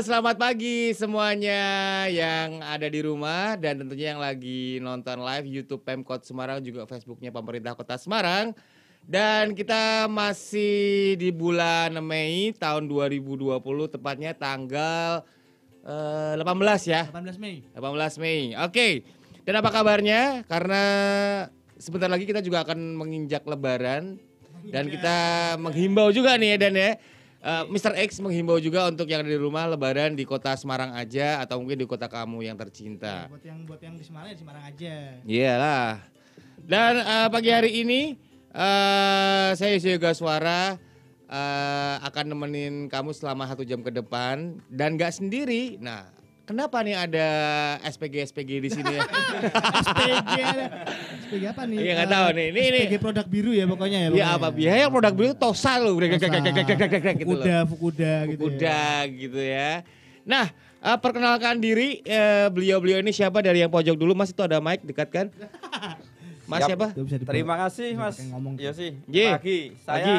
selamat pagi semuanya yang ada di rumah dan tentunya yang lagi nonton live YouTube Pemkot Semarang juga Facebooknya pemerintah Kota Semarang. Dan kita masih di bulan Mei tahun 2020 tepatnya tanggal eh, 18 ya. 18 Mei. 18 Mei. Oke. Dan apa kabarnya? Karena sebentar lagi kita juga akan menginjak lebaran dan kita menghimbau juga nih ya Dan ya. Eh, Mr. X menghimbau juga untuk yang ada di rumah lebaran di kota Semarang aja atau mungkin di kota kamu yang tercinta. Buat yang buat yang di Semarang ya di Semarang aja. Iyalah. Dan eh, pagi hari ini eh saya Yoga Suara eh, akan nemenin kamu selama satu jam ke depan dan nggak sendiri. Nah, kenapa nih ada SPG SPG di sini ya? SPG. SPG apa nih? Iya, nggak tahu nih. Ini- ini. SPG produk biru ya pokoknya ya. Iya apa ya. biaya produk biru Tosa loh, gitu loh. Fukuda, Fukuda gitu ya. gitu ya. Nah, eh, perkenalkan diri eh, beliau-beliau ini siapa dari yang pojok dulu Mas itu ada mic dekat kan? Mas siapa? Terima kasih Mas ngomong. Yosi. Ye. Pagi. Saya.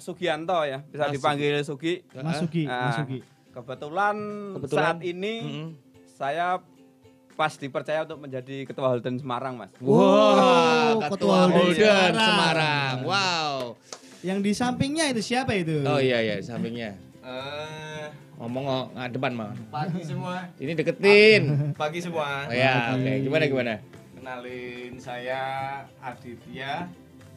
Sugianto ya, bisa Mas dipanggil Sugi. Mas Sugi, Nah, Mas Sugi. Kebetulan, Kebetulan. saat ini Mm-mm. saya pas dipercaya untuk menjadi ketua Holden Semarang, Mas. Wah, Oh, ketua Ketua Holden Holden Semarang. Semarang. Wow. Yang di sampingnya itu siapa itu? Oh iya iya sampingnya. Eh, Ngomong oh, nggak depan mah. pagi semua. Ini deketin. Pagi semua. Oh ya, oke. Gimana gimana? Kenalin saya Aditya.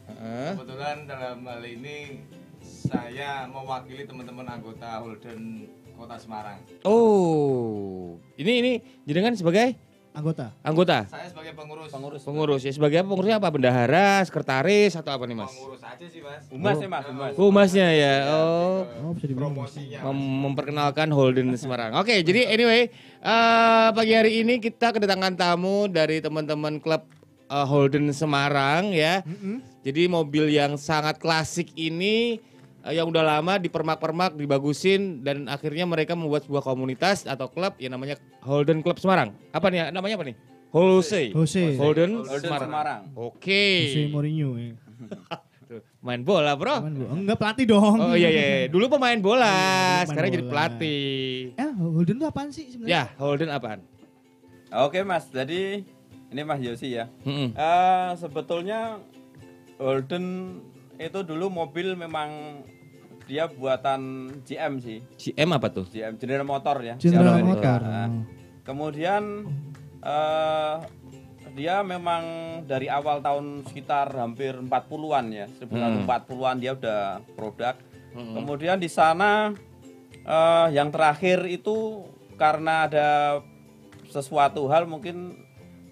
Heeh. Kebetulan dalam hal ini saya mewakili teman-teman anggota Holden Kota Semarang. Oh, ini ini jenengan sebagai Anggota. anggota, Saya sebagai pengurus. Pengurus. pengurus ya. Sebagai apa? Pengurusnya apa? Bendahara, sekretaris atau apa nih mas? Pengurus aja sih, Mas. Humas ya, Mas, humas. Humasnya ya. Oh. Oh, bisa. Promosinya. mem- memperkenalkan Holden Semarang. Oke, jadi anyway, eh, pagi hari ini kita kedatangan tamu dari teman-teman klub eh, Holden Semarang ya. Mm-mm. Jadi mobil yang sangat klasik ini yang udah lama dipermak-permak, dibagusin dan akhirnya mereka membuat sebuah komunitas atau klub yang namanya Holden Club Semarang. Apa nih? Namanya apa nih? Jose. Jose. Holden, Holden Semarang. Semarang. Oke. Jose Mourinho ya. Main bola, Bro. Cuman, Bu, Enggak pelatih dong. Oh iya iya, iya. dulu pemain bola, Iya, pemain sekarang jadi bola. pelatih. Eh, Holden itu apaan sih sebenarnya? Ya, Holden apaan? Oke, Mas. Jadi ini Mas Yosi ya. Mm-mm. Eh, sebetulnya Holden itu dulu mobil memang dia buatan GM sih. GM apa tuh? GM General Motor ya. General General Motor. Nah, kemudian eh dia memang dari awal tahun sekitar hampir 40-an ya, 1940-an dia udah produk. Mm-mm. Kemudian di sana eh yang terakhir itu karena ada sesuatu hal mungkin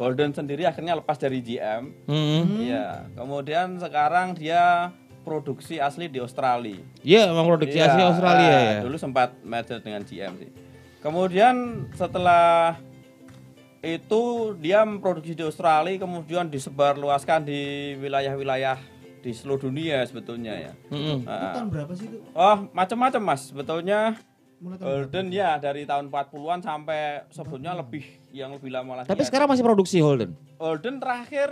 Holden sendiri akhirnya lepas dari GM. Mm-mm. Iya. Kemudian sekarang dia produksi asli di Australia. Iya, emang produksi Iya, asli Australia ah, ya. Dulu sempat merger dengan GM sih. Kemudian setelah itu dia memproduksi di Australia, kemudian disebarluaskan di wilayah-wilayah di seluruh dunia sebetulnya ya. Mm-mm. Itu Ah. tahun berapa sih itu? Oh, macam-macam Mas. Sebetulnya Holden ya dari tahun 40-an sampai sebetulnya lebih yang lebih lama lagi. Tapi sekarang masih produksi Holden. Holden terakhir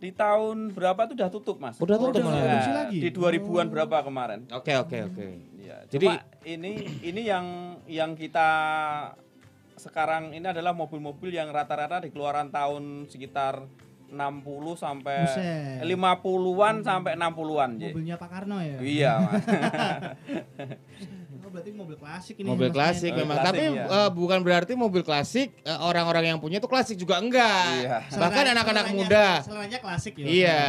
di tahun berapa itu udah tutup Mas? Udah tutup udah malah. produksi Ya, lagi? Di 2000-an berapa kemarin? Oke, oke, oke. Iya, Jadi- cuma ini ini yang yang kita sekarang ini adalah mobil-mobil yang rata-rata di keluaran tahun sekitar 60 sampai Buset. 50-an sampai 60-an, Ji. Mobilnya Pak Karno ya? Iya, Mas. Oh, berarti mobil klasik ini. Mobil klasik memang, klasik, tapi eh, bukan berarti mobil klasik eh, orang-orang yang punya itu klasik juga enggak. Iya. Bahkan anak-anak seleranya- muda. Seleranya klasik ya. Iya.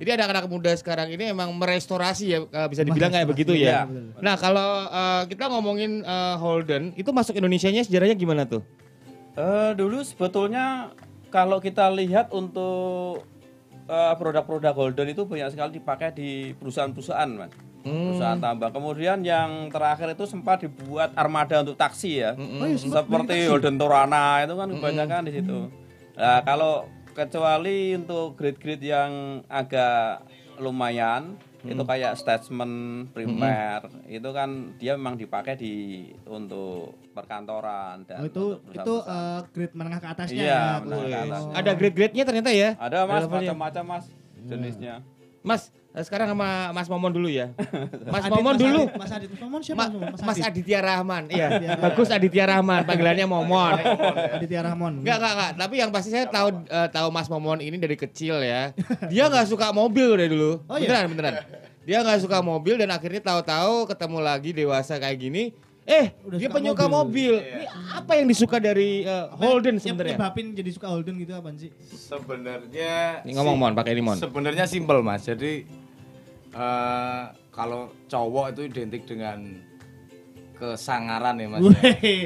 Jadi anak-anak muda sekarang ini emang merestorasi ya eh, bisa dibilang kayak begitu iya. ya. betul. Nah, kalau eh, kita ngomongin eh, Holden, itu masuk Indonesianya sejarahnya gimana tuh? Eh, dulu sebetulnya kalau kita lihat untuk produk-produk Holden itu banyak sekali dipakai di perusahaan-perusahaan, Mas. Hmm. Perusahaan tambang. Kemudian yang terakhir itu sempat dibuat armada untuk taksi ya. Oh, iya, Seperti. Holden Torana itu kan kebanyakan di situ. Nah, kalau kecuali untuk grade-grade yang agak lumayan itu kayak statement primer itu kan dia memang dipakai di untuk perkantoran dan Oh, itu untuk itu perusahaan-perusahaan. eh, grade menengah ke atasnya Iya, ya. menengah ke Oh. atasnya. Ada grade-grade-nya ternyata ya. ada mas macam-macam mas jenisnya Mas, sekarang sama Mas Momon dulu ya. Mas Adit, Momon Mas dulu. Adit, Mas Adit, Mas Momon siapa? Ma- Mas Momon? Mas Adit. Aditya Rahman. Iya, Aditya bagus Aditya Rahman, panggilannya Momon. Aditya Rahman. Enggak, enggak, enggak. Tapi yang pasti saya tahu eh, tahu Mas Momon ini dari kecil ya. Dia nggak suka mobil dari dulu. Oh, iya? beneran, beneran. Dia nggak suka mobil dan akhirnya tahu-tahu ketemu lagi dewasa kayak gini. Eh, Udah dia penyuka mobil. mobil. Ini apa yang disuka dari eh, Holden Yang sebenarnya? nyebabin jadi suka Holden gitu apaan sih? Sebenarnya Ini ngomong Mon, pakai ini Mon. Sebenarnya simpel Mas. Jadi eh, kalau cowok itu identik dengan kesangaran ya Mas. ya.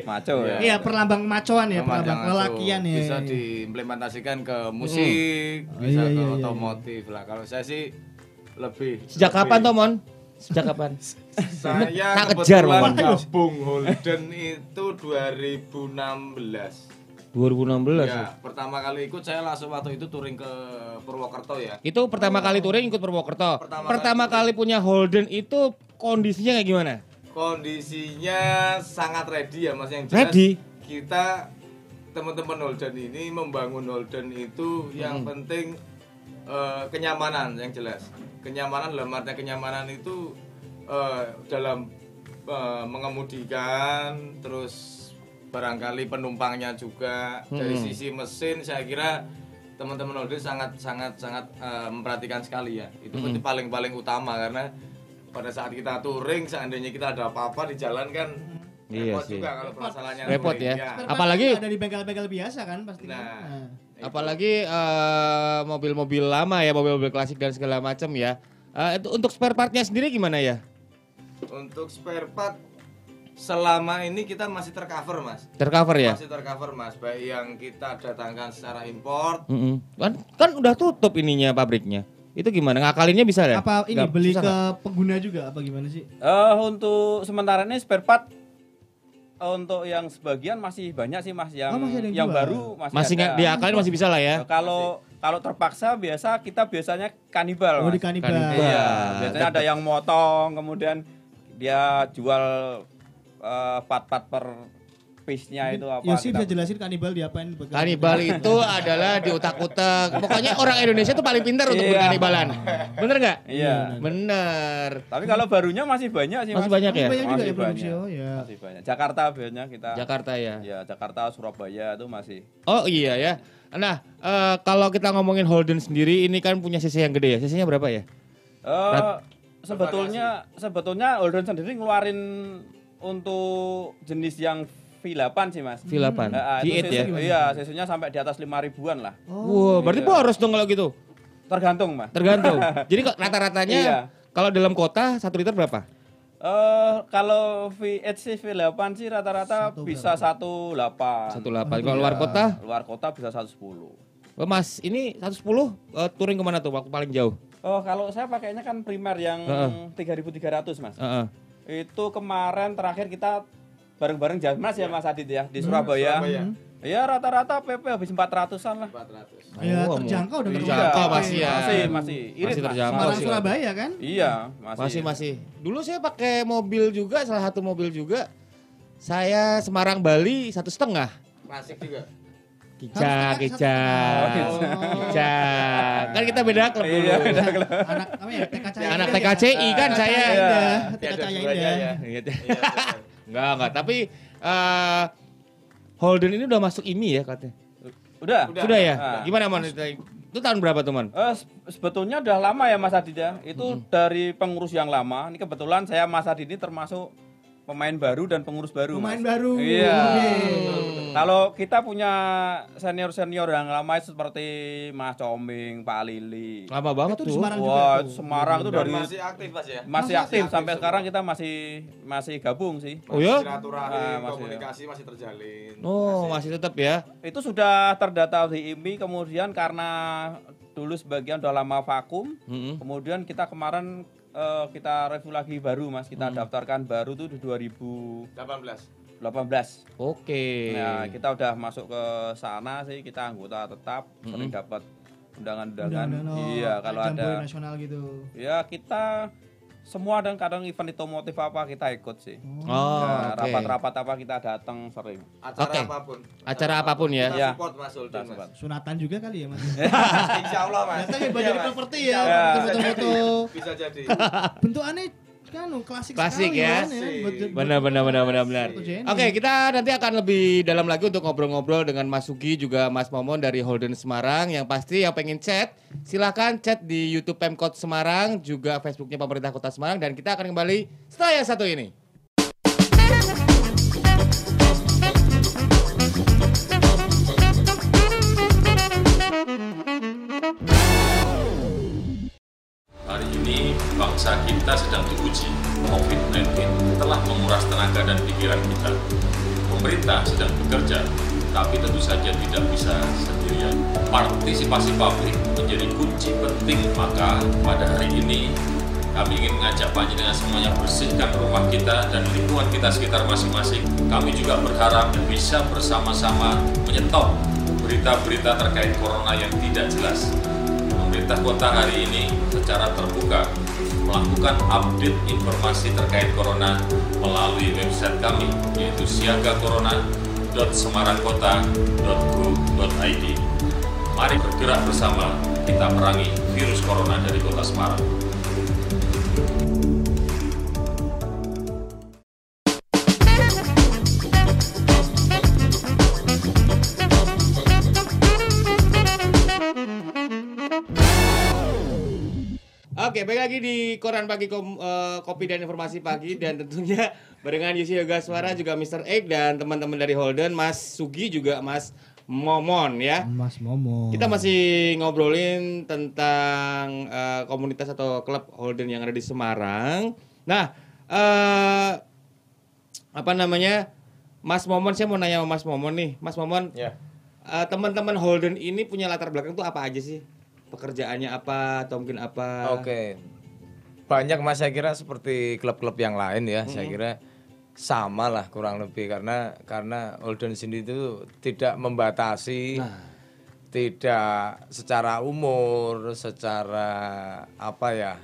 Maco ya. Iya, perlambang macoan ya, perlambang lelakian tuh ya. Bisa diimplementasikan ke musik, Oh, bisa iya, ke iya, iya, otomotif lah. Kalau saya sih lebih Sejak lebih- kapan, Tomon? Sejak kapan? Saya Tak kejar, kebetulan Mon. gabung Holden itu 2016. 2016. Ya, pertama kali ikut saya langsung waktu itu touring ke Purwokerto ya. Itu pertama kali touring ikut Purwokerto. Pertama Pertama, kali kali punya Holden itu kondisinya kayak gimana? Kondisinya sangat ready ya Mas yang jelas. Ready? Kita teman-teman Holden ini membangun Holden itu yang Hmm. penting eh, kenyamanan yang jelas. Kenyamanan dalam artinya kenyamanan itu eh, dalam eh, mengemudikan terus barangkali penumpangnya juga dari Hmm. sisi mesin saya kira teman-teman Holden sangat sangat sangat eh, memperhatikan sekali ya. Itu Hmm. paling paling utama karena pada saat kita touring seandainya kita ada apa-apa di jalan kan Iya repot sih. juga kalau masalahnya Repot ya. Spare Apalagi- ada di bengkel-bengkel biasa kan pasti. kan? Nah. Nah. Apalagi eh, mobil-mobil lama ya, mobil-mobil klasik dan segala macam ya. Eh, itu untuk spare partnya sendiri gimana ya? Untuk spare part selama ini kita masih tercover mas Tercover ya? masih tercover mas baik yang kita datangkan secara import Mm-mm. Kan kan udah tutup ininya pabriknya. Itu gimana? Ngakalinnya bisa ya? Apa ini Nggak- beli susah ke nggak? pengguna juga apa gimana sih? Eh untuk sementara ini spare part eh, untuk yang sebagian masih banyak sih Mas yang Oh, masih ada yang yang baru masih, masih ada. nggak diakalin masih bisa lah ya? Eh, Kalau kalau terpaksa biasa kita biasanya kanibal. Oh Mas. di kanibal. Kanibal. Iya, biasanya ada yang motong kemudian dia jual eh, part-part per piece-nya itu apa. Yosi bisa jelasin kanibal diapain? Kanibal itu adalah di utak-utak. Pokoknya orang Indonesia tuh paling pintar untuk Iya. berkanibalan. Bener nggak? Iya. Bener. Tapi kalau barunya masih banyak sih Masih Mas. banyak ya? Banyak juga Masih ya produksi. banyak. Oh ya. Masih banyak. Jakarta biasanya kita. Jakarta ya. Ya, Jakarta, Surabaya itu masih. Oh iya ya. Nah, eh, kalau kita ngomongin Holden sendiri ini kan punya CC yang gede ya. CC-nya berapa ya? Eh sebetulnya sebetulnya Holden sendiri ngeluarin untuk jenis yang V8 sih Mas. V8. Nah, itu V8 ya. Iya, cc-nya sampai di atas 5 ribuan lah. Wah, berarti Iya. boros dong kalau gitu. Tergantung Mas. Tergantung. Jadi kok rata-ratanya Iya. kalau dalam kota satu liter berapa? Eh kalau V8 sih V8 sih rata-rata Satu bisa 18. Satu delapan. Kalau luar kota, Luar kota bisa 110. oh, Mas, ini 110 eh, touring ke mana tuh waktu paling jauh? Oh, kalau saya pakainya kan primer yang Heeh. 3300, Mas. Heeh. Itu kemarin terakhir kita bareng-bareng Jasmas ya Mas Adit ya di Surabaya. Surabaya. Ya rata-rata PP habis 400-an lah. 400 Ya Oh, terjangkau dengan terjangkau masih ya. Masih, masih. Irit, Masih Mas. terjangkau sih. Surabaya kan? Iya, masih. Masih masih. Dulu saya pakai mobil juga, salah satu mobil juga. Saya Semarang Bali satu setengah. klasik juga Kicak, Oh. kicak. Kan kita beda klub dulu. Iya, beda Anak apa ya? TKCI. Anak TKCI kan saya. TKCI Indah. ya Iya. Iya, betul. Enggak, enggak. Tapi eh Holden ini udah masuk IMI ya katanya. Udah. Udah. Sudah ya? Gimana Mon? Itu tahun berapa tuh Mon? Eh, se- sebetulnya udah lama ya Mas Adit ya. Itu dari pengurus yang lama. Ini kebetulan saya Mas Adit ini termasuk pemain baru dan pengurus baru. Pemain Mas. baru. Iya. Kalau kita punya senior-senior yang lama seperti Mas Coming, Pak Lili. Lama banget Itu tuh. Semarang juga Wah, tuh. Semarang itu dari masih aktif mas ya masih Masih aktif aktif sampai semua. sekarang kita masih masih gabung sih. Oh ya? silaturahim Ah, masih. komunikasi masih terjalin Oh, masih tetap ya. Itu sudah terdata di IMI kemudian karena dulu sebagian udah lama vakum, Mm-mm. kemudian kita kemarin eh, kita review lagi baru Mas, kita daftarkan baru tuh di 2018. 18 Oke. Nah, kita udah masuk ke sana sih, kita anggota tetap, sering dapat undangan-undangan. Undangan, oh, Iya, kalau ada nasional gitu. ya kita semua dan kadang event otomotif apa kita ikut sih. Oh, Nah, oke. Rapat-rapat apa kita datang sering. Acara Oke. apa pun. Acara apa pun ya. Kita Ya. support Mas Holden, Mas. Sunatan juga kali ya mas. Insya Allah Mas. Iya, baju Mas. properti ya, foto-foto. Bisa jadi. Bentukannya kan klasik, Klasik sekali, ya. Mas, buat- Benar benar benar benar benar. Oke, kita nanti akan lebih dalam lagi untuk ngobrol-ngobrol dengan Mas Sugi juga Mas Momon dari Holden Semarang. Yang pasti yang pengen chat, silahkan chat di YouTube Pemkot Semarang, juga Facebooknya pemerintah Kota Semarang dan kita akan kembali setelah yang satu ini. Bangsa kita sedang diuji. COVID-19 telah menguras tenaga dan pikiran kita. Pemerintah sedang bekerja, tapi tentu saja tidak bisa sendirian. Partisipasi publik menjadi kunci penting, maka pada hari ini kami ingin mengajak panjenengan semuanya bersihkan rumah kita dan lingkungan kita sekitar masing-masing. Kami juga berharap bisa bersama-sama menyetop berita-berita terkait corona yang tidak jelas. Pemerintah kota hari ini secara terbuka melakukan update informasi terkait corona melalui website kami yaitu siagacorona.semarangkota.go.id. Mari bergerak bersama kita perangi virus corona dari kota Semarang. Oke, baik lagi di Koran Pagi Kom- eh, Kopi dan Informasi Pagi dan tentunya barengan Yusi Yoga Suara juga Mr. Egg dan teman-teman dari Holden, Mas Sugi juga Mas Momon ya. Mas Momo. Kita masih ngobrolin tentang eh, komunitas atau klub Holden yang ada di Semarang. Nah, eh apa namanya? Mas Momon, saya mau nanya sama Mas Momon nih. Mas Momon, Ya. eh, teman-teman Holden ini punya latar belakang tuh apa aja sih? Pekerjaannya apa atau mungkin apa? Oke. Banyak Mas saya kira seperti klub-klub yang lain ya. Saya kira sama lah kurang lebih karena karena Holden sendiri itu tidak membatasi tidak secara umur, secara apa ya?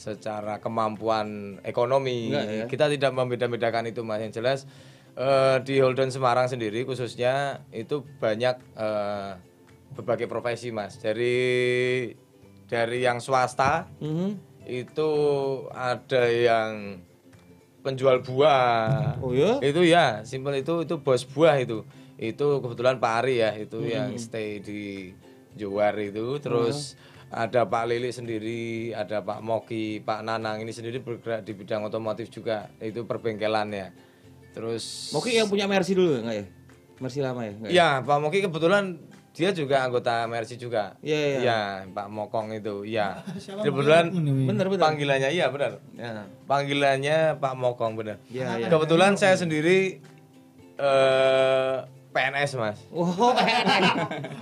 secara kemampuan ekonomi. Enggak ya? Kita tidak membeda-bedakan itu Mas. Yang jelas eh, di Holden Semarang sendiri khususnya itu banyak eh, berbagai profesi Mas. Dari dari yang swasta Mhm. itu ada yang penjual buah. Oh ya? Itu ya, simpel itu itu bos buah itu. Itu kebetulan Pak Ari ya, itu yang stay di Jowar itu. Terus ada Pak Lili sendiri, ada Pak Moki, Pak Nanang ini sendiri bergerak di bidang otomotif juga. Itu perbengkelannya. Terus Moki yang punya Mercy dulu enggak ya? Mercy lama ya? Enggak ya? Ya, Pak Moki kebetulan dia juga anggota Mercy juga. Iya, iya. Iya, Pak Mokong itu. Iya. Siapa Kebetulan Moki? Bener bener. panggilannya iya benar. Ya. Panggilannya Pak Mokong benar. Iya, iya. Kebetulan saya sendiri eh PNS, Mas. Oh,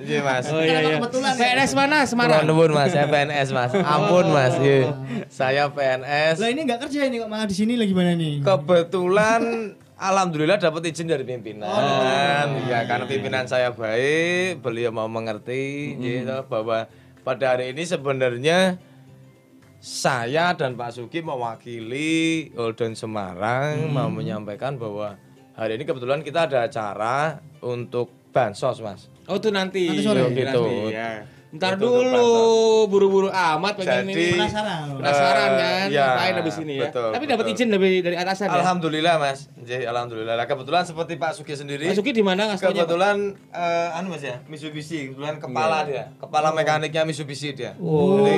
Iya, Mas. oh iya iya. kebetulan ya? PNS mana Semarang? nuwun, Mas. Saya PNS, Mas. Ampun, Mas. Iya. Saya PNS. Lah ini nggak kerja ini kok malah di sini lagi gimana nih? Kebetulan alhamdulillah dapat izin dari pimpinan. ya karena pimpinan saya baik, beliau mau mengerti gitu bahwa pada hari ini sebenarnya saya dan Pak Sugi mewakili Holden Semarang mau menyampaikan bahwa hari ini kebetulan kita ada acara untuk bansos, Mas. Oh tuh nanti. Nanti sore. Nanti, Gitu. ya. Ntar untuk dulu buru-buru amat pengen Jadi- ini. Penasaran. Penasaran Eh, kan? ya, habis ini ya? betul, Tapi dapat izin dari dari atasan ya? Alhamdulillah, Mas. Jadi alhamdulillah. Lah, kebetulan seperti Pak Sugi sendiri. Masuki di mana ngasihnya? Kebetulan eh, anu Mas ya, Mitsubishi, kebetulan kepala dia, kepala mekaniknya Mitsubishi dia. Oh. Jadi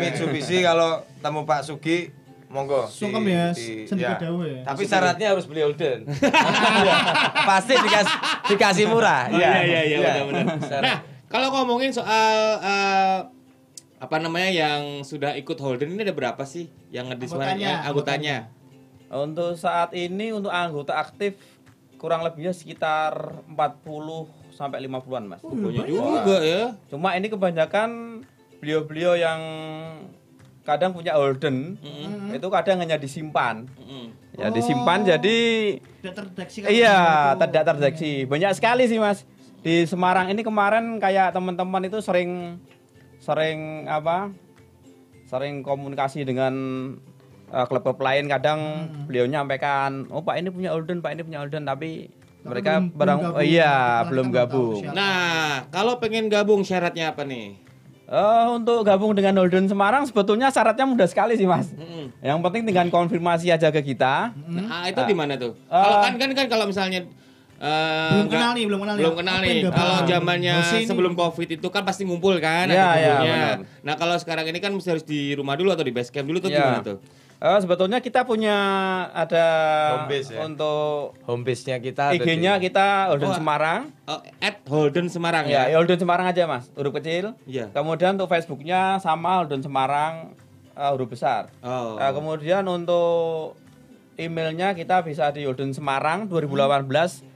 Mitsubishi kalau temu Pak Sugi monggo. Sungkem ya, di- sendiri dawuh ya. Tapi syaratnya harus beli Holden. Iya. Pasti dikasih dikasih murah. Oh, iya iya iya benar-benar. Nah, kalau ngomongin soal eh, apa namanya yang sudah ikut Holden ini ada berapa sih yang di Semarang Anggotanya? Untuk saat ini untuk anggota aktif kurang lebihnya sekitar 40 sampai 50-an, Mas. Banyak juga ya. Cuma ini kebanyakan beliau-beliau yang kadang punya Holden, itu kadang hanya disimpan. Mm-mm. Ya disimpan jadi Tidak terdeteksi kan? iya tidak terdeteksi. Banyak sekali sih Mas. Di Semarang ini kemarin kayak teman-teman itu sering sering apa? sering komunikasi dengan eh, klub-klub lain kadang beliau nyampaikan oh Pak ini punya Holden Pak ini punya Holden tapi mereka belum- belum barang gabung. oh, iya belum gabung. Nah, kalau pengen gabung syaratnya apa nih? Eh, untuk gabung dengan Holden Semarang sebetulnya syaratnya mudah sekali sih mas Mm-mm. yang penting dengan konfirmasi aja ke kita Nah, itu di mana tuh? Ah. Kalau kan kan kan kalau misalnya eh, Belum kenal nih, belum kenal nih. belum kenal Apa nih. Kalau zamannya sebelum covid itu kan pasti ngumpul kan, Iya, ada iya, kumpulnya. benar. Nah kalau sekarang ini kan mesti harus di rumah dulu atau di base camp dulu atau Ya. gimana tuh? Eh, sebetulnya kita punya ada Home base ya? untuk Home base-nya kita ada IG-nya kita Holden Oh, Semarang Oh, at Holden Semarang ya, ya. Holden Semarang aja mas huruf kecil Iya. kemudian untuk Facebooknya sama Holden Semarang eh, huruf besar Oh. Eh, kemudian untuk emailnya kita bisa di Holden Semarang 2018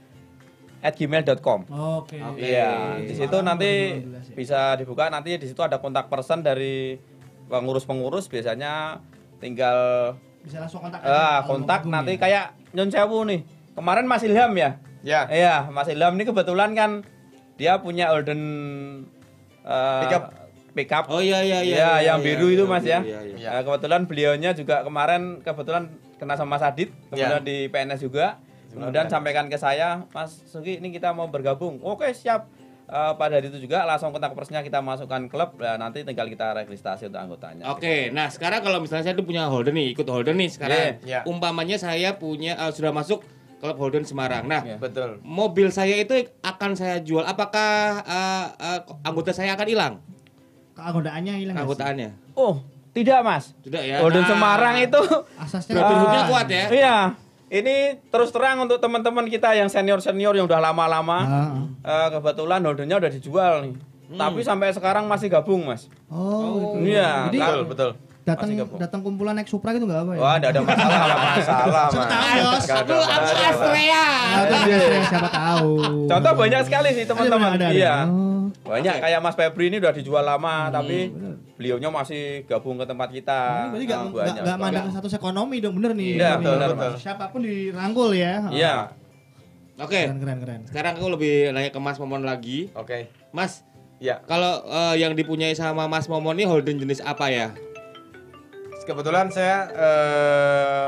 at gmail.com Oke. Iya, di situ nanti 2012 ya. bisa dibuka nanti di situ ada kontak person dari pengurus-pengurus biasanya tinggal Bisa langsung kontak. ah kontak gabung nanti ya. kayak Nyon Sewu nih. Kemarin Mas Ilham ya? Ya. Iya, Mas Ilham ini kebetulan kan dia punya Holden eh, Pickup. pickup. Oh iya iya iya. Iya, iya, yang iya, biru iya, itu iya, Mas ya. iya, iya. Eh, kebetulan beliaunya juga kemarin kebetulan kena sama Sadit, kemudian Ya. di PNS juga. Kemudian sampaikan ke saya, Mas Sugi ini kita mau bergabung. Oke, siap. Eh, pada hari itu juga langsung kontak persnya kita masukkan klub dan nanti tinggal kita registrasi untuk anggotanya. Oke, nah sekarang kalau misalnya saya tuh punya Holden nih, ikut Holden nih sekarang. Iya, iya. Umpamanya saya punya eh, sudah masuk klub Holden Semarang. Nah, Iya. Betul. mobil saya itu akan saya jual. Apakah eh, eh, anggota saya akan hilang? keanggotaannya hilang. nggak sih? Anggotaannya? Oh, tidak Mas. Sudah ya. Holden Nah, Semarang itu Asasnya Ah, kuat ya? Iya. Ini terus terang untuk teman-teman kita yang senior-senior yang udah lama-lama. Ah. eh, kebetulan holdernya udah dijual nih. Tapi sampai sekarang masih gabung, Mas. Oh, gitu. Iya, Jadi Betul, betul. datang datang kumpulan naik Supra gitu enggak apa ya? Wah, enggak ada masalah. Nggak ada masalah, Mas. tahu, Bos. Aku aku. Astrea. Nah, siapa tahu. Contoh banyak sekali sih teman-teman. Iya. Oh. Banyak Oke. kayak Mas Febri ini udah dijual lama, tapi beliaunya masih gabung ke tempat kita. Oh, berarti nggak Ah, nggak banyak. nggak mandang status ekonomi dong bener nih. Iya, betul, ya, betul. Siapa pun dirangkul ya. Iya. Oke. Keren keren keren. Sekarang aku lebih nanya ke Mas Momon lagi. Oke. Mas, Ya. kalau eh, yang dipunyai sama Mas Momon ini Holden jenis apa ya? Kebetulan saya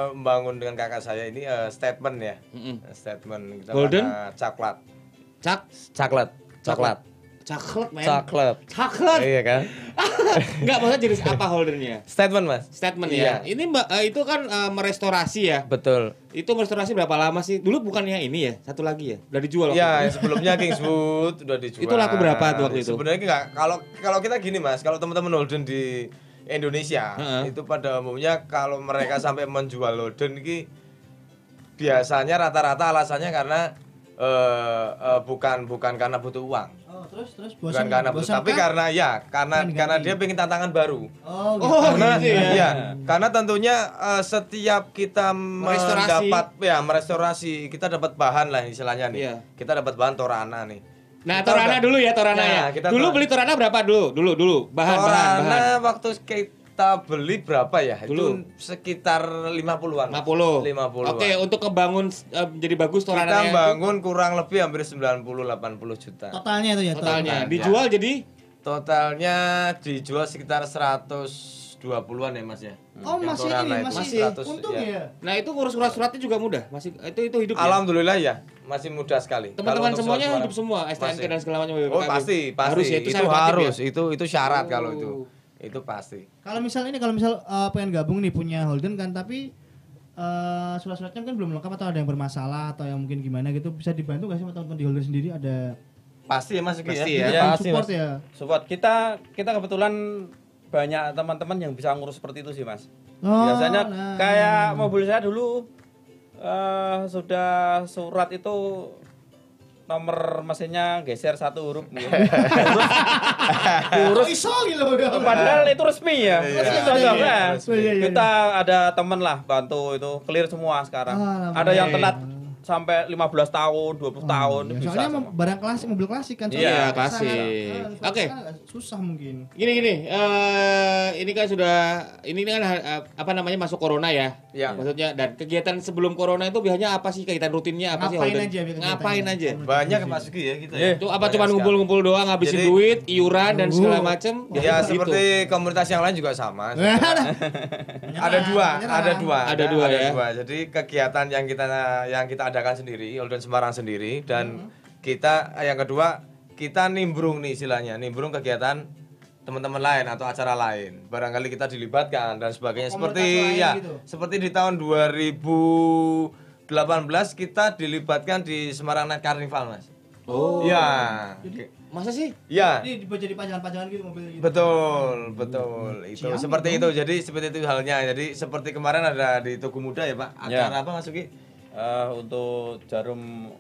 membangun dengan kakak saya ini eh, statement ya. Mm-mm. Statement kita Golden? coklat. Cak, Coklat. Coklat. Coklat men. Coklat. Iya kan? Enggak maksudnya jenis apa holdernya? Statement, Mas. Statement Iya. ya. Ini Mbak eh, itu kan eh, merestorasi ya. Betul. Itu merestorasi berapa lama sih? Dulu bukannya ini ya, satu lagi ya. Udah dijual waktu Ya, yang sebelumnya Kingswood udah dijual. Itu laku berapa tuh waktu itu? Sebenarnya enggak kalau kalau kita gini, Mas, kalau teman-teman Holden di Indonesia Heeh. itu pada umumnya kalau mereka sampai menjual Holden ini biasanya rata-rata alasannya karena eh, eh, bukan bukan karena butuh uang. Terus terus Bukan bosan. karena butuh, bosan tapi kah? karena ya, karena Ganti-ganti. karena dia pengen tantangan baru. Oh, gitu. Oh, karena gitu ya. iya, karena tentunya eh, setiap kita mendapat ya merestorasi, kita dapat bahan lah istilahnya nih. Iya. Kita dapat bahan Torana nih. Nah, Kita Torana udah- dulu ya, Torana Nah, ya. kita Dulu Torana. beli Torana berapa dulu? Dulu, dulu. Bahan, bahan, Torana bahan. waktu kita beli berapa ya? Dulu. Itu sekitar 50-an. 50. 50. Oke, untuk kebangun eh, jadi bagus Kita bangun kurang lebih hampir 90 80 juta. Totalnya itu ya. totalnya. Total, Dijual jadi Totalnya dijual sekitar 120-an ya Mas ya. Oh, Yang masih ini itu. masih 100, untung ya. ya. Nah, itu ngurus surat-suratnya juga mudah. Masih itu itu hidup ya. Alhamdulillah ya, masih mudah sekali. Teman-teman semuanya hidup semua, STNK Masih. dan segala macam. Oh BPKB. pasti, pasti. Harus ya, itu, itu, wajib harus, ya? itu itu syarat Oh. kalau itu. Itu pasti. Kalau misal ini kalau misal eh, pengen gabung nih punya Holden kan tapi eh, surat-suratnya kan belum lengkap atau ada yang bermasalah atau yang mungkin gimana gitu bisa dibantu gak sih sama teman-teman di Holden sendiri ada Pasti ya Mas Pasti ya. ya. Pasti, support Mas. ya. Support kita kita kebetulan banyak teman-teman yang bisa ngurus seperti itu sih mas. Oh, Biasanya nah. kayak mobil saya dulu eh sudah surat itu nomor mesinnya geser satu huruf. Urus iso gitu. Padahal itu resmi ya. Iya, Resmi iya, iya, ya. resmi. Iya, iya, Kita ada teman lah bantu itu clear semua sekarang. Ada yang telat sampai 15 tahun, 20 tahun Ya, bisa. soalnya sama. barang klasik, mobil klasik kan. Iya, soalnya klasik. sangat- Oke. agak Susah mungkin. Gini gini, eh ini kan sudah ini kan eh, apa namanya masuk corona ya. Ya. Maksudnya dan kegiatan sebelum corona itu biasanya apa sih kegiatan rutinnya apa sih? Ngapain Holden? aja? Ngapain aja? Banyak Mas ya kita. ya. Itu apa cuma ngumpul-ngumpul doang ngabisin Jadi- duit, iuran dan segala Uh. macem? Ya Gitu. seperti komunitas yang lain juga sama. Ada dua, ada dua, Ada dua ya. Jadi kegiatan yang kita yang kita adakan sendiri, Holden Semarang sendiri, dan kita yang kedua kita nimbrung nih istilahnya, nimbrung kegiatan teman-teman lain atau acara lain. Barangkali kita dilibatkan dan sebagainya. Komunitas Seperti ya, gitu. seperti di tahun 2018 kita dilibatkan di Semarang Night Carnival, Mas. Oh. Ya. Masa sih? Ya. Ini dibuat jadi pajangan-pajangan gitu mobil gitu. Betul, betul. Itu Siang seperti itu. itu. Jadi seperti itu halnya. Jadi seperti kemarin ada di Tugu Muda ya, Pak. Ya. Acara apa Mas Sugi? Eh, untuk jarum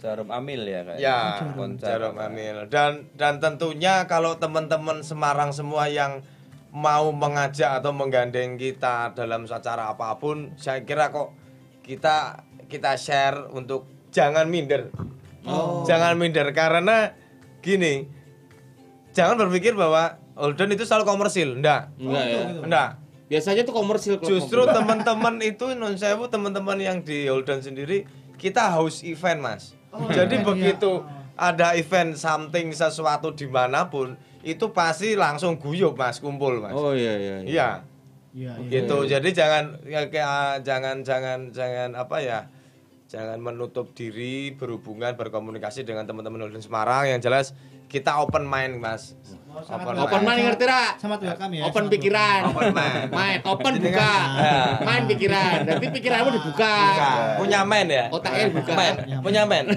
jarum amil ya kayak. Ya, konser. Jarum Amil. Dan dan tentunya kalau teman-teman Semarang semua yang mau mengajak atau menggandeng kita dalam acara apa pun, saya kira kok kita kita share untuk jangan minder. Jangan minder karena gini. Jangan berpikir bahwa Holden itu selalu komersil. Enggak. Enggak ya. Enggak. Biasanya tuh komersil klub Justru teman-teman itu non sewu teman-teman yang di Holden sendiri kita house event mas. Oh, Jadi iya. begitu ada event something sesuatu di mana pun itu pasti langsung guyup mas kumpul mas. Oh iya iya. iya. Iya Iya, iya. gitu. Jadi jangan ya, kayak jangan jangan jangan apa ya jangan menutup diri berhubungan berkomunikasi dengan teman-teman Holden Semarang yang jelas kita open mind mas. Oh, Open. Open mind ngerti ra? Sangat welcome ya. Open pikiran. Open mind. Main, open buka. kan- Ya. Main pikiran. Nanti pikiranmu dibuka. Punya men ya? Otaknya dibuka. Punya men.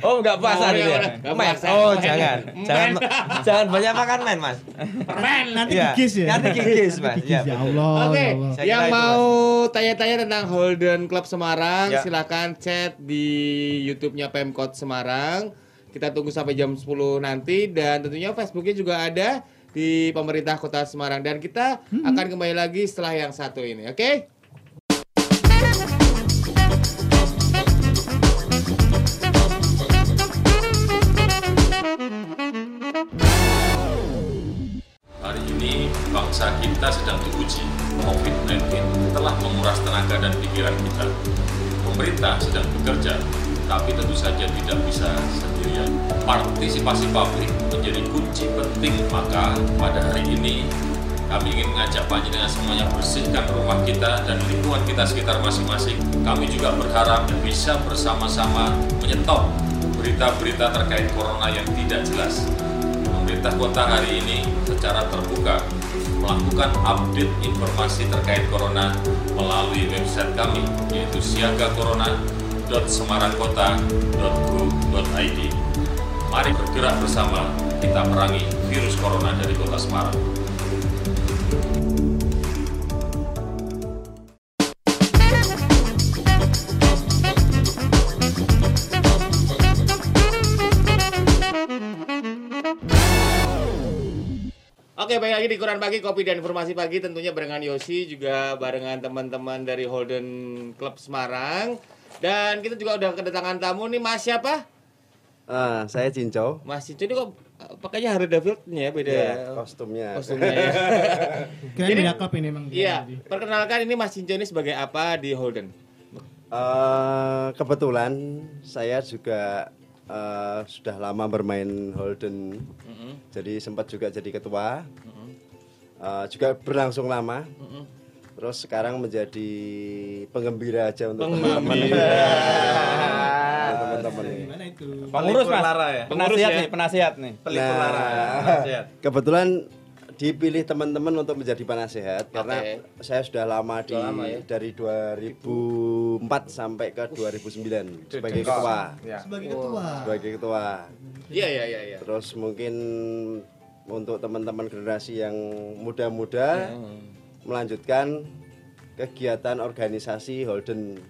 Oh, enggak puasa Oh, nih iya, ya. puasa. Oh, jangan. Jangan jangan banyak makan men, Mas. Permen. Nanti Iya. gigis ya. Nanti gigis, Mas. Iya. ya. Allah. Oke, ya Allah. Saya yang mau tanya-tanya tentang Holden Club Semarang, Ya. silakan chat di YouTube-nya Pemkot Semarang. Kita tunggu sampai jam 10 nanti dan tentunya Facebooknya juga ada di pemerintah Kota Semarang dan kita akan kembali lagi setelah yang satu ini, oke? Hari ini bangsa kita sedang diuji. COVID-19 telah menguras tenaga dan pikiran kita. Pemerintah sedang bekerja, tapi tentu saja tidak bisa sendirian. Partisipasi publik menjadi kunci penting, maka pada hari ini kami ingin mengajak panjenengan semuanya bersihkan rumah kita dan lingkungan kita sekitar masing-masing. Kami juga berharap bisa bersama-sama menyetop berita-berita terkait corona yang tidak jelas. Pemerintah kota hari ini secara terbuka melakukan update informasi terkait corona melalui website kami yaitu siagacorona.semarangkota.go.id. Mari bergerak bersama kita perangi virus corona dari kota Semarang. Lagi di Quran Pagi, Kopi dan Informasi Pagi tentunya barengan Yosi juga barengan teman-teman dari Holden Club Semarang. Dan kita juga udah kedatangan tamu nih Mas siapa? Ah, saya Cinco. Mas Cicu ini kok eh, pakainya Harley Davidson ya beda Ya, kostumnya. kostumnya ya. Kirain Jadi- beda klub ini emang. Iya, perkenalkan ini Mas Cinco ini sebagai apa di Holden? Eh, kebetulan saya juga eh, sudah lama bermain Holden. Jadi sempat juga jadi ketua. Eh, juga berlangsung lama. Terus sekarang menjadi penggembira aja untuk teman-teman. Teman-teman. Itu? Pengurus Mas. Lara ya. Penasihat ya. nih, penasihat nih. Pelipur Lara. Nah, Nasihat. kebetulan dipilih teman-teman untuk menjadi penasehat karena saya sudah lama di Sudah lama ya? dari 2004 sampai ke 2009 sebagai ketua. Ya. Sebagai ketua. Sebagai ketua. Iya, iya, iya, iya. Terus mungkin untuk teman-teman generasi yang muda-muda melanjutkan kegiatan organisasi Holden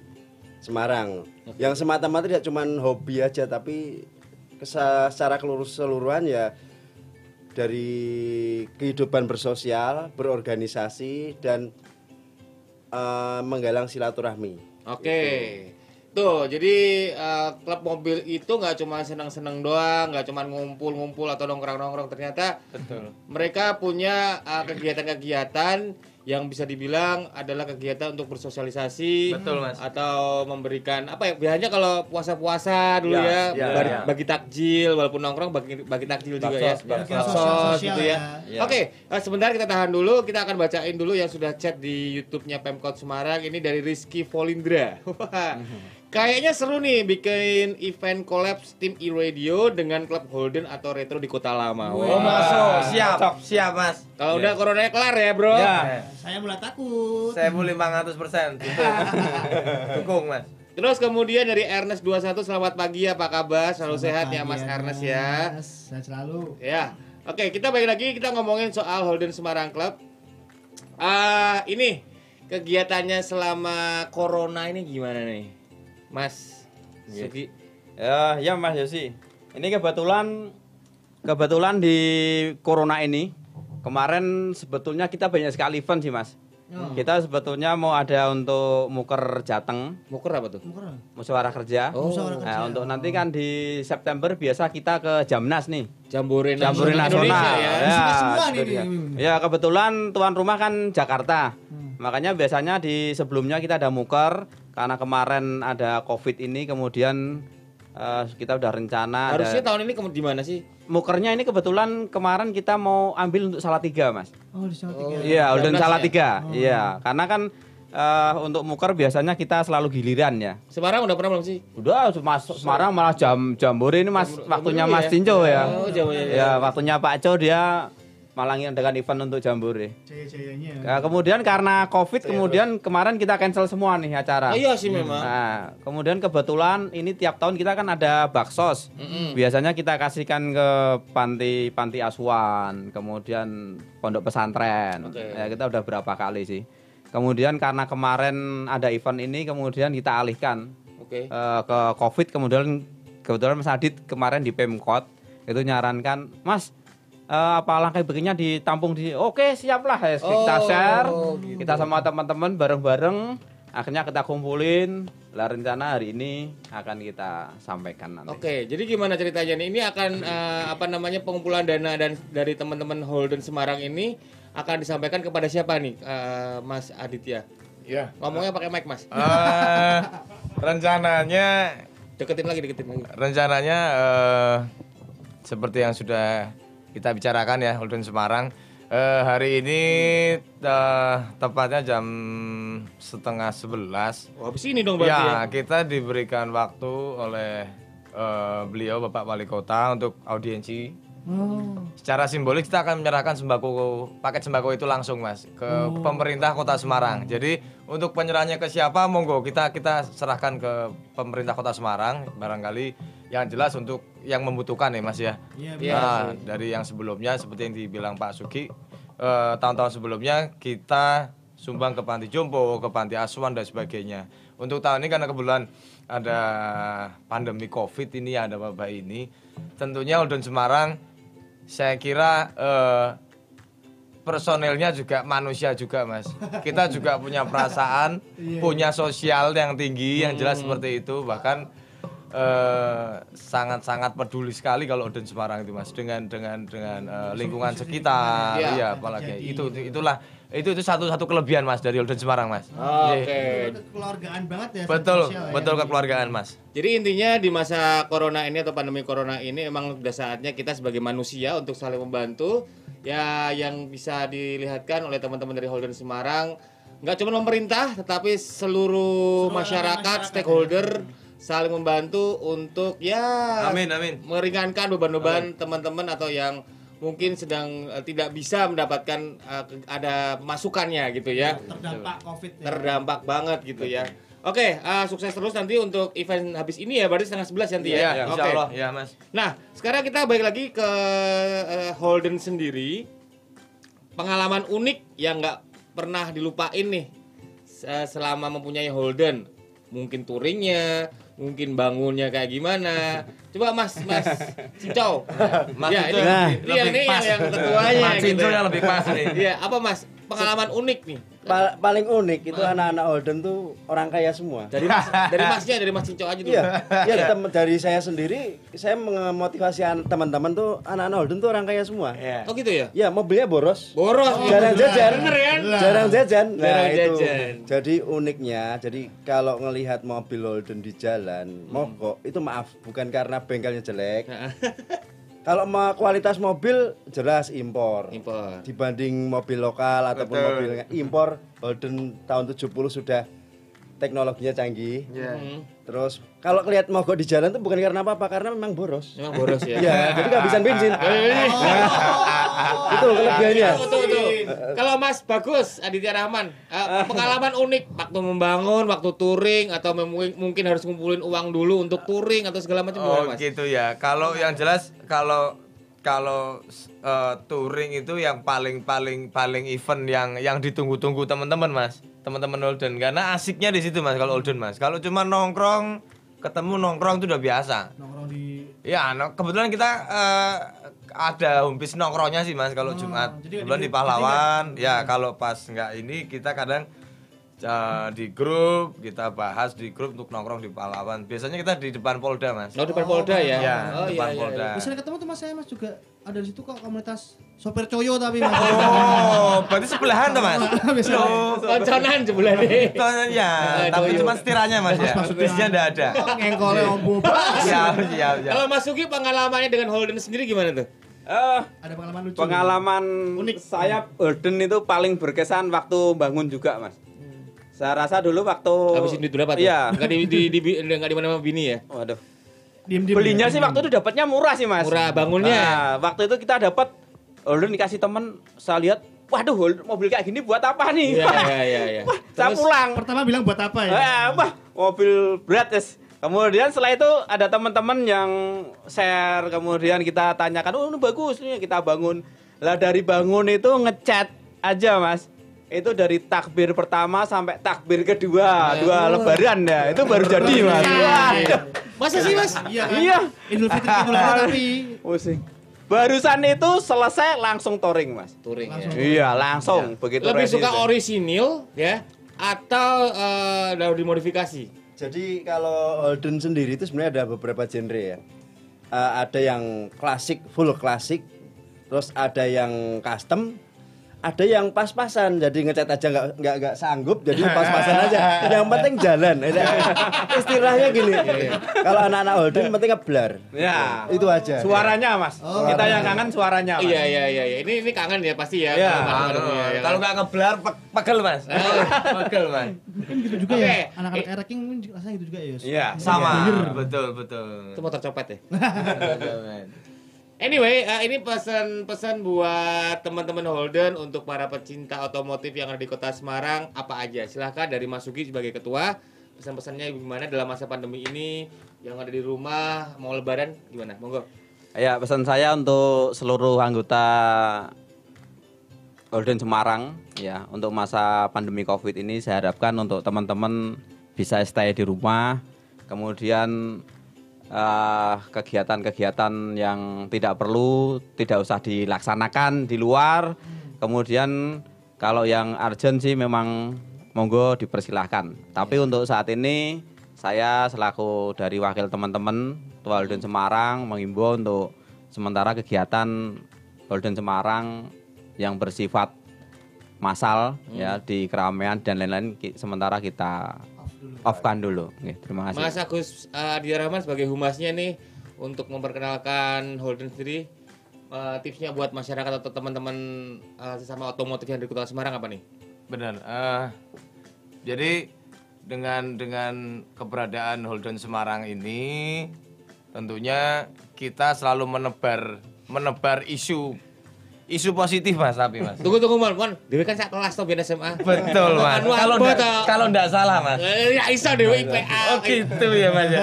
Semarang yang semata-mata tidak cuma hobi aja tapi secara keseluruhan ya dari kehidupan bersosial, berorganisasi dan eh, menggalang silaturahmi. Oke. Tuh, jadi eh, klub mobil itu nggak cuma senang-senang doang, nggak cuma ngumpul-ngumpul atau nongkrong-nongkrong. Ternyata Betul. mereka punya eh, kegiatan-kegiatan yang bisa dibilang adalah kegiatan untuk bersosialisasi Betul, Mas. atau memberikan apa ya biasanya kalau puasa-puasa dulu Ya, ya, ya, bagi, ya. bagi takjil walaupun nongkrong bagi bagi takjil juga ya Baksos, gitu ya, ya. oke eh, sebentar kita tahan dulu kita akan bacain dulu yang sudah chat di YouTube-nya Pemkot Semarang ini dari Rizky Volindra Wah, Kayaknya seru nih bikin event collabs tim e-radio dengan klub Holden atau Retro di Kota Lama. Oh, Wah. masuk. Siap, siap, Mas. Kalau udah coronanya kelar ya, Bro. Ya. Saya mulai takut. Saya mau 500% dukung. Mas. Terus kemudian dari Ernest 21 selamat pagi apa kabar? Selalu Selamat sehat ya Mas Ernest ya. Ernest. Sehat selalu. Ya. Oke, kita balik lagi kita ngomongin soal Holden Semarang Club. Ah, ini kegiatannya selama corona ini gimana nih? Mas Sugi. Ya, ya Mas Yosi. Ini kebetulan kebetulan di corona ini kemarin sebetulnya kita banyak sekali event sih Mas. Oh. Kita sebetulnya mau ada untuk muker Jateng, Muker apa tuh? Muker. musyawarah kerja. Oh, Musyawarah Nah, kerja. untuk nanti kan di September biasa kita ke Jamnas nih. Jambore Jambore Nasional ya. Nih, nih. Ya, kebetulan tuan rumah kan Jakarta. Hmm. Makanya biasanya di sebelumnya kita ada muker karena kemarin ada Covid ini kemudian eh, kita udah rencana ada- Harusnya tahun ini di mana sih? mukernya ini kebetulan kemarin kita mau ambil untuk Salatiga, Mas. Oh, di sana tiga. Iya, Holden Jamnas Salatiga. Oh. Iya, karena kan eh, untuk muker biasanya kita selalu giliran ya. Semarang udah pernah belum sih? Udah masuk Semarang malah jam jambore ini Mas Jambore waktunya Mas ya? Cinco ya. Oh, Jambore. Ya, waktunya Pak Co dia malah dengan event untuk jambore. Jaya-jayanya. Nah, kemudian karena Covid kemudian kemarin kita cancel semua nih acara. Oh, iya sih memang. Nah, kemudian kebetulan ini tiap tahun kita kan ada baksos. Biasanya kita kasihkan ke panti panti asuhan, kemudian pondok pesantren. Oke. Ya, kita udah berapa kali sih. Kemudian karena kemarin ada event ini, kemudian kita alihkan Oke. eh, ke Covid. Kemudian kebetulan Mas Adit kemarin di Pemkot itu nyarankan, Mas. Eh, apa langkah berikutnya ditampung di Oke siap lah ya, kita Oh, share gitu. kita sama teman-teman bareng-bareng akhirnya kita kumpulin lah rencana hari ini akan kita sampaikan nanti Oke, jadi gimana ceritanya nih? Ini akan eh, apa namanya pengumpulan dana dan dari teman-teman Holden Semarang ini akan disampaikan kepada siapa nih, eh, Mas Aditya? Ya. Ngomongnya pakai mic, Mas. Eh, rencananya Deketin lagi, deketin lagi. rencananya eh, seperti yang sudah kita bicarakan ya Holden Semarang. Eh, hari ini eh, tepatnya jam setengah sebelas. Oh, habis ini dong berarti ya. ya? kita diberikan waktu oleh eh, beliau Bapak Wali Kota untuk audiensi. Oh. secara simbolik kita akan menyerahkan sembako paket sembako itu langsung mas ke pemerintah kota Semarang. Jadi untuk penyerahannya ke siapa monggo kita kita serahkan ke pemerintah kota Semarang. Barangkali yang jelas untuk yang membutuhkan ya mas ya. Iya, Iya, Nah, dari yang sebelumnya seperti yang dibilang Pak Sugi eh, tahun-tahun sebelumnya kita sumbang ke panti jompo ke panti asuhan dan sebagainya. Untuk tahun ini karena kebetulan ada pandemi covid ini ada wabah ini tentunya Holden Semarang saya kira eh, personelnya juga manusia juga mas. Kita juga punya perasaan punya sosial yang tinggi yang jelas seperti itu. Bahkan eh, sangat-sangat peduli sekali kalau Odin Semarang itu mas dengan dengan dengan eh, lingkungan sekitar Iya. iya apalagi itu itulah itu itu satu satu kelebihan mas dari Odin Semarang mas Oke. Iya. Kekeluargaan banget ya. betul sosial ya. betul kekeluargaan mas Jadi intinya di masa corona ini atau pandemi corona ini emang udah saatnya kita sebagai manusia untuk saling membantu. Ya yang bisa dilihatkan oleh teman-teman dari Holden Semarang nggak cuma pemerintah tetapi seluruh, masyarakat, masyarakat, stakeholder saling membantu untuk ya amin amin meringankan beban-beban teman-teman atau yang mungkin sedang eh, tidak bisa mendapatkan eh, ke- ada masukannya gitu ya Terdampak Covid ya. terdampak banget gitu ya. Oke, eh, sukses terus nanti untuk event habis ini ya, berarti setengah sebelas nanti ya. Iya, Oke. insya Allah ya mas Nah, sekarang kita balik lagi ke eh, Holden sendiri. Pengalaman unik yang nggak pernah dilupain nih se- selama mempunyai Holden. Mungkin touringnya, mungkin bangunnya kayak gimana. Coba Mas, Mas Cincau. Mas ya, ini, yang ini yang, lebih ini pas. yang, yang ketuanya. Mas gitu Cinco ya. yang lebih pas nih Iya, apa Mas? Pengalaman unik nih Pa- paling unik itu anak-anak Holden tuh orang kaya semua. Dari mas, dari masnya, dari mas Cinco aja dulu. Iya, iya dari saya sendiri, saya memotivasi an- teman-teman tuh anak-anak Holden tuh orang kaya semua. Iya. Oh gitu ya? Ya mobilnya boros, Boros. jarang jajan, Bener ya? jarang jajan. Nah Jarang itu, jajan. jadi uniknya, jadi kalau ngelihat mobil Holden di jalan, mogok itu maaf, bukan karena bengkelnya jelek. Kalau ma- kualitas mobil jelas impor. Impor. Dibanding mobil lokal ataupun Betul. mobil impor Holden tahun 70 sudah teknologinya canggih. Hmm. Terus kalau lihat mogok di jalan tuh bukan karena apa-apa, karena memang boros. Memang boros ya. Iya, jadi kehabisan bensin. itu kelebihannya. Betul, betul. Kalau Mas Bagus Aditya Rahman, eh, pengalaman unik waktu membangun, waktu touring atau mungkin harus ngumpulin uang dulu untuk touring atau segala macam Oh Mas? gitu ya. Kalau yang jelas kalau kalau eh, touring itu yang paling paling paling event yang yang ditunggu-tunggu teman-teman Mas. Teman-teman Holden karena asiknya di situ Mas kalau Holden Mas. Kalau cuma nongkrong ketemu nongkrong itu udah biasa. Nongkrong di Ya, no, kebetulan kita eh, ada hombis nongkrongnya sih mas kalau Jumat. jadi Kebetulan di- di pahlawan. Ya kalau pas nggak ini kita kadang eh, di grup kita bahas di grup untuk nongkrong di pahlawan. Biasanya kita di depan Polda mas. Oh, depan Polda ya? Ya, oh, depan iya, iya, Polda. iya. Misalnya ketemu tuh mas saya mas juga ada di situ kok komunitas sopir coyo tapi mas. Oh, berarti sebelahan tuh mas. Konconan sebelah nih. itu ya, tapi cuma setiranya mas ya. Bisnya nggak ada. Ngengkolnya om bubas. Siap, siap, siap. Kalau Mas Sugi pengalamannya dengan Holden sendiri gimana tuh? Eh, Ada pengalaman lucu. pengalaman Unik. saya Holden itu paling berkesan waktu bangun juga mas. Saya rasa dulu waktu Habisin duit berapa tuh? Iya. Enggak di di di, di enggak di mana sama bini ya? Waduh. Diem diem. Belinya sih waktu itu dapatnya murah sih mas. Murah, bangunnya. Nah, waktu itu kita dapat Holden dikasih temen. Saya lihat, waduh mobil kayak gini buat apa nih? Iya, iya, iya, iya. Wah, saya Terus- pulang. Pertama bilang buat apa ya? Eh, wah, mobil berat yes. Kemudian setelah itu ada teman-teman yang share, kemudian kita tanyakan, oh ini bagus nih kita bangun. Lah dari bangun itu ngecat aja mas. Itu dari takbir pertama sampai takbir kedua, dua lebaran ya. Itu baru jadi mas. Wah, Masa sih, Mas? Iya kan? iya. Idul Fitri Idul Adha tapi Pusing. Barusan itu selesai langsung touring mas. Touring Langsung. ya. Iya langsung begitu. Lebih ready suka itu. orisinil ya atau udah dimodifikasi? Jadi kalau Holden sendiri itu sebenarnya ada beberapa genre ya. Eh, ada yang klasik, full klasik, terus ada yang custom, ada yang pas-pasan. Jadi ngecat aja nggak nggak nggak sanggup, jadi pas-pasan aja. Yang penting jalan. Istilahnya gini. Kalau anak-anak Holden penting ngeblar. Ya. Itu aja. Suaranya mas. Kita yang kangen suaranya. Mas. Iya iya iya iya. Ini ini kangen ya pasti ya. Iya. ya, ya Kalau nggak ngeblar, pe- pegel mas. Pegel mas. mungkin gitu juga Oke. ya. Anak-anak ereking mungkin rasanya gitu juga ya. Iya. Sama, betul betul. itu motor copet ya. Anyway, eh, ini pesan-pesan buat teman-teman Holden untuk para pecinta otomotif yang ada di Kota Semarang apa aja? Silahkan dari Mas Sugi sebagai ketua pesan-pesannya gimana dalam masa pandemi ini yang ada di rumah mau lebaran gimana? Monggo. Ya pesan saya untuk seluruh anggota Golden Semarang ya untuk masa pandemi Covid ini saya harapkan untuk teman-teman bisa stay di rumah kemudian eh, kegiatan-kegiatan yang tidak perlu tidak usah dilaksanakan di luar. Kemudian kalau yang urgent sih memang monggo dipersilahkan. Tapi untuk saat ini saya selaku dari wakil teman-teman Tua Golden Semarang mengimbau untuk sementara kegiatan Golden Semarang yang bersifat massal ya di keramaian dan lain-lain sementara kita off-kan dulu. Oke, terima kasih. Mas Agus uh, Aditya Rahman sebagai humasnya nih untuk memperkenalkan Holden sendiri eh, tipsnya buat masyarakat atau teman-teman eh, sesama otomotif yang di Kota Semarang apa nih? Benar. eh, jadi dengan dengan keberadaan Holden Semarang ini tentunya kita selalu menebar menebar isu isu positif mas tapi mas. Tunggu tunggu mon, mon. Dewi kan sak kelas tuh biar SMA. Betul mas. Anu Kalau apa ndak kalau ndak salah mas. Eh, ya iso Dewi IPA. Oh gitu ya mas ya.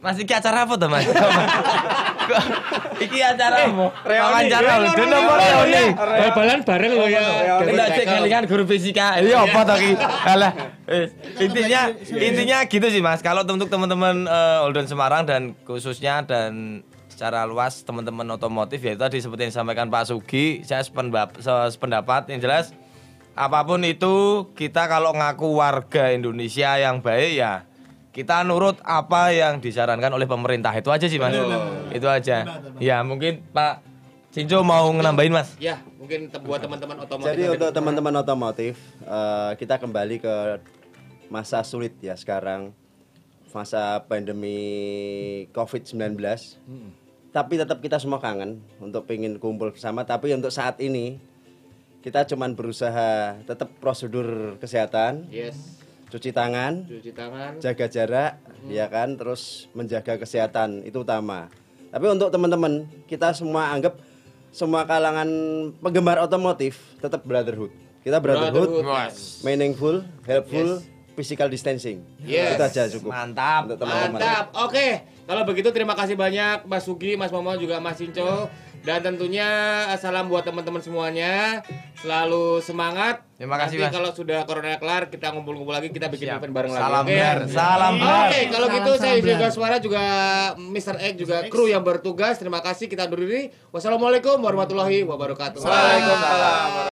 Mas iki acara apa tuh mas? Iki acara apa? Wawancara Eh, Holden reuni, apa reuni. Bal-balan bareng lo ya. Kita cek kelingan guru fisika. Ini apa toh ki? Alah. eh, Intinya intinya gitu sih Mas. Kalau untuk teman-teman eh, Holden Semarang dan khususnya dan secara luas teman-teman otomotif ya itu tadi seperti yang disampaikan Pak Sugi, saya sependap- se- sependapat. Yang jelas apa pun itu kita kalau ngaku warga Indonesia yang baik ya kita nurut apa yang disarankan oleh pemerintah. Itu aja sih mas. Itu aja. Ya mungkin Pak Cinco mau nambahin mas? Ya, mungkin buat teman-teman otomotif. Jadi untuk teman-teman otomotif, eh, kita kembali ke masa sulit ya sekarang, masa pandemi COVID-19. Tapi tetap kita semua kangen untuk pengen kumpul bersama. Tapi untuk saat ini kita cuman berusaha tetap prosedur kesehatan, Yes. cuci tangan, Cuci tangan. jaga jarak, ya kan, terus menjaga kesehatan itu utama. Tapi untuk teman-teman kita semua anggap semua kalangan penggemar otomotif tetap brotherhood. Kita brotherhood, Brotherhood. meaningful, helpful, physical distancing. Yes. Itu aja cukup. Mantap. Untuk teman-teman. Mantap. Oke, kalau begitu terima kasih banyak Mas Sugi, Mas Momo juga Mas Cinco. Dan tentunya eh, salam buat teman-teman semuanya. Selalu semangat. Terima kasih, Nanti Mas. kalau sudah corona kelar kita ngumpul-ngumpul lagi, kita bikin Siap. event bareng lagi. Salam Oke? Ber, salam Oke, Ber. kalau Salam, gitu saya salam, juga Ber. suara juga Mr. X juga kru yang bertugas. Terima kasih kita undur diri. Wassalamualaikum warahmatullahi wabarakatuh. Waalaikumsalam.